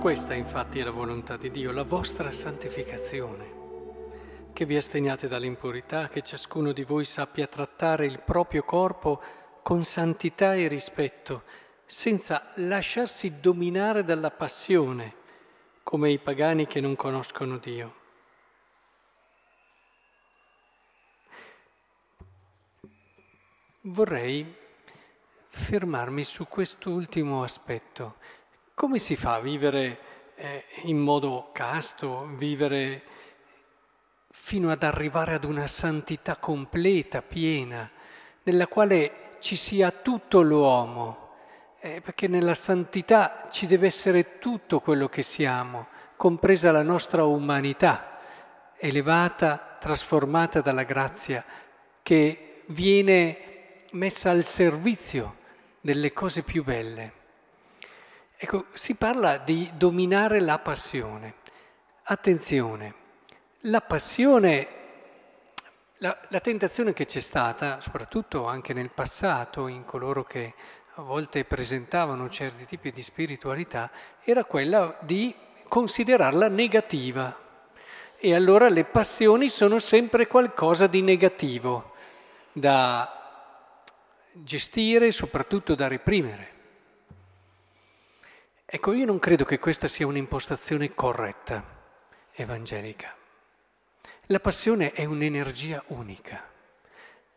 Questa infatti è la volontà di Dio, la vostra santificazione, che vi asteniate dall'impurità, che ciascuno di voi sappia trattare il proprio corpo con santità e rispetto, senza lasciarsi dominare dalla passione, come i pagani che non conoscono Dio. Vorrei fermarmi su quest'ultimo aspetto. Come si fa a vivere eh, in modo casto, vivere fino ad arrivare ad una santità completa, piena, nella quale ci sia tutto l'uomo? Eh, perché nella santità ci deve essere tutto quello che siamo, compresa la nostra umanità, elevata, trasformata dalla grazia, che viene messa al servizio delle cose più belle. Ecco, si parla di dominare la passione. Attenzione, la passione, la, la tentazione che c'è stata, soprattutto anche nel passato, in coloro che a volte presentavano certi tipi di spiritualità, era quella di considerarla negativa. E allora le passioni sono sempre qualcosa di negativo da gestire, soprattutto da reprimere. Ecco, io non credo che questa sia un'impostazione corretta, evangelica. La passione è un'energia unica.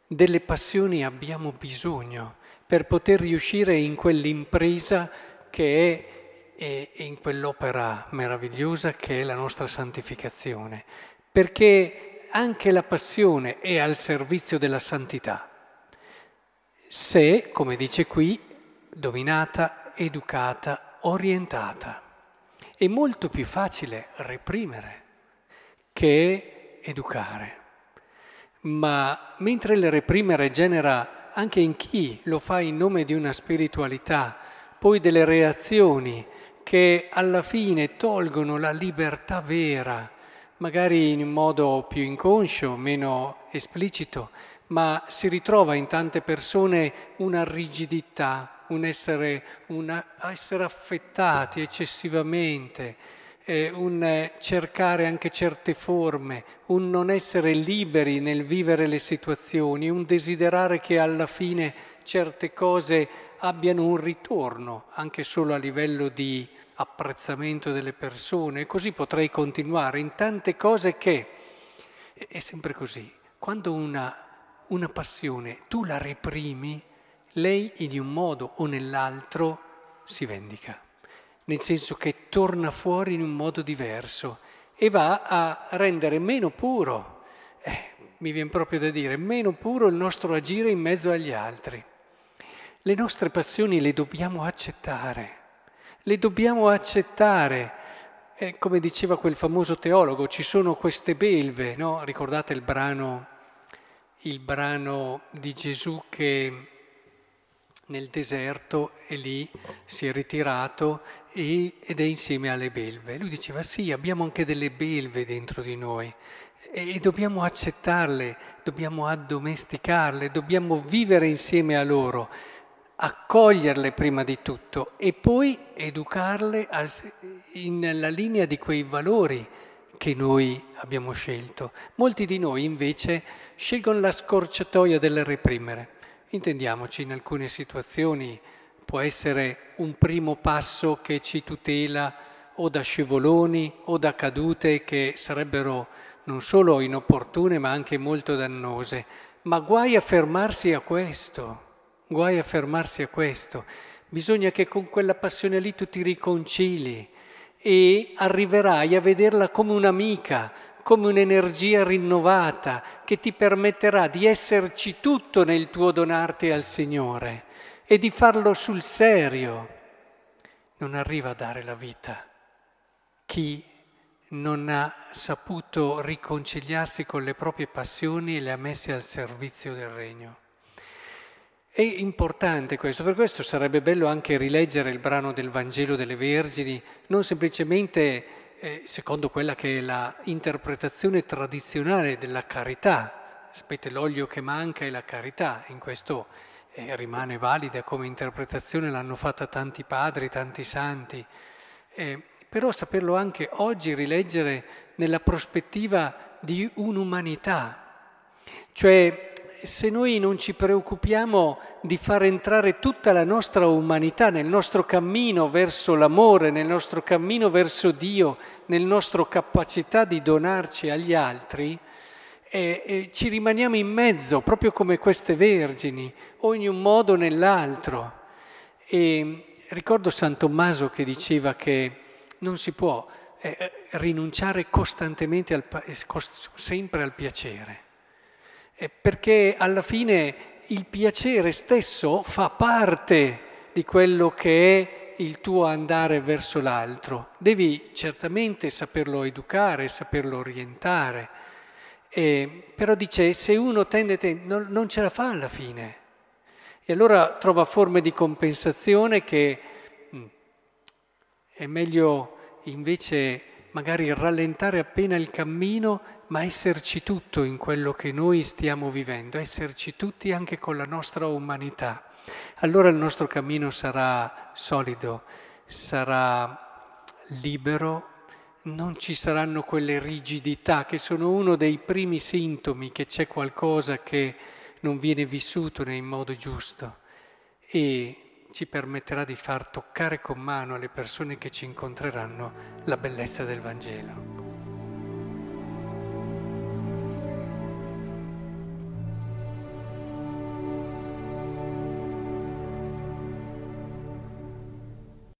Delle passioni abbiamo bisogno per poter riuscire in quell'impresa che è e in quell'opera meravigliosa che è la nostra santificazione, perché anche la passione è al servizio della santità, se, come dice qui, dominata, educata, orientata. È molto più facile reprimere che educare. Ma mentre il reprimere genera anche in chi lo fa in nome di una spiritualità, poi delle reazioni che alla fine tolgono la libertà vera, magari in modo più inconscio, meno esplicito, ma si ritrova in tante persone una rigidità, un essere, un essere affettati eccessivamente, eh, un cercare anche certe forme, un non essere liberi nel vivere le situazioni, un desiderare che alla fine certe cose abbiano un ritorno, anche solo a livello di apprezzamento delle persone. E così potrei continuare in tante cose che è sempre così. Quando una, una passione tu la reprimi, lei in un modo o nell'altro si vendica, nel senso che torna fuori in un modo diverso e va a rendere meno puro, eh, mi viene proprio da dire, meno puro il nostro agire in mezzo agli altri. Le nostre passioni le dobbiamo accettare, le dobbiamo accettare. Eh, come diceva quel famoso teologo, ci sono queste belve, no? Ricordate il brano, il brano di Gesù che nel deserto e lì si è ritirato e, ed è insieme alle belve. Lui diceva sì, abbiamo anche delle belve dentro di noi e, e dobbiamo accettarle, dobbiamo addomesticarle, dobbiamo vivere insieme a loro, accoglierle prima di tutto e poi educarle al, in, nella linea di quei valori che noi abbiamo scelto. Molti di noi invece scelgono la scorciatoia del reprimere Intendiamoci, in alcune situazioni può essere un primo passo che ci tutela o da scivoloni o da cadute che sarebbero non solo inopportune ma anche molto dannose. Ma guai a fermarsi a questo, guai a fermarsi a questo. Bisogna che con quella passione lì tu ti riconcili e arriverai a vederla come un'amica, come un'energia rinnovata che ti permetterà di esserci tutto nel tuo donarti al Signore e di farlo sul serio. Non arriva a dare la vita chi non ha saputo riconciliarsi con le proprie passioni e le ha messe al servizio del regno. È importante questo, per questo sarebbe bello anche rileggere il brano del Vangelo delle Vergini, non semplicemente eh, secondo quella che è la interpretazione tradizionale della carità. Sapete, l'olio che manca è la carità, in questo eh, rimane valida come interpretazione, l'hanno fatta tanti padri, tanti santi. Eh, però saperlo anche oggi rileggere nella prospettiva di un'umanità. Cioè, se noi non ci preoccupiamo di far entrare tutta la nostra umanità nel nostro cammino verso l'amore, nel nostro cammino verso Dio, nel nostro capacità di donarci agli altri, eh, eh, ci rimaniamo in mezzo, proprio come queste vergini, o in un modo o nell'altro. E ricordo San Tommaso che diceva che non si può eh, eh rinunciare costantemente, al, sempre al piacere perché alla fine il piacere stesso fa parte di quello che è il tuo andare verso l'altro. Devi certamente saperlo educare, saperlo orientare, eh, però dice se uno tende, tende non, non ce la fa alla fine. E allora trova forme di compensazione che mh, mm, è meglio invece magari rallentare appena il cammino, ma esserci tutto in quello che noi stiamo vivendo, esserci tutti anche con la nostra umanità. Allora il nostro cammino sarà solido, sarà libero, non ci saranno quelle rigidità che sono uno dei primi sintomi che c'è qualcosa che non viene vissuto in modo giusto e ci permetterà di far toccare con mano alle persone che ci incontreranno la bellezza del Vangelo.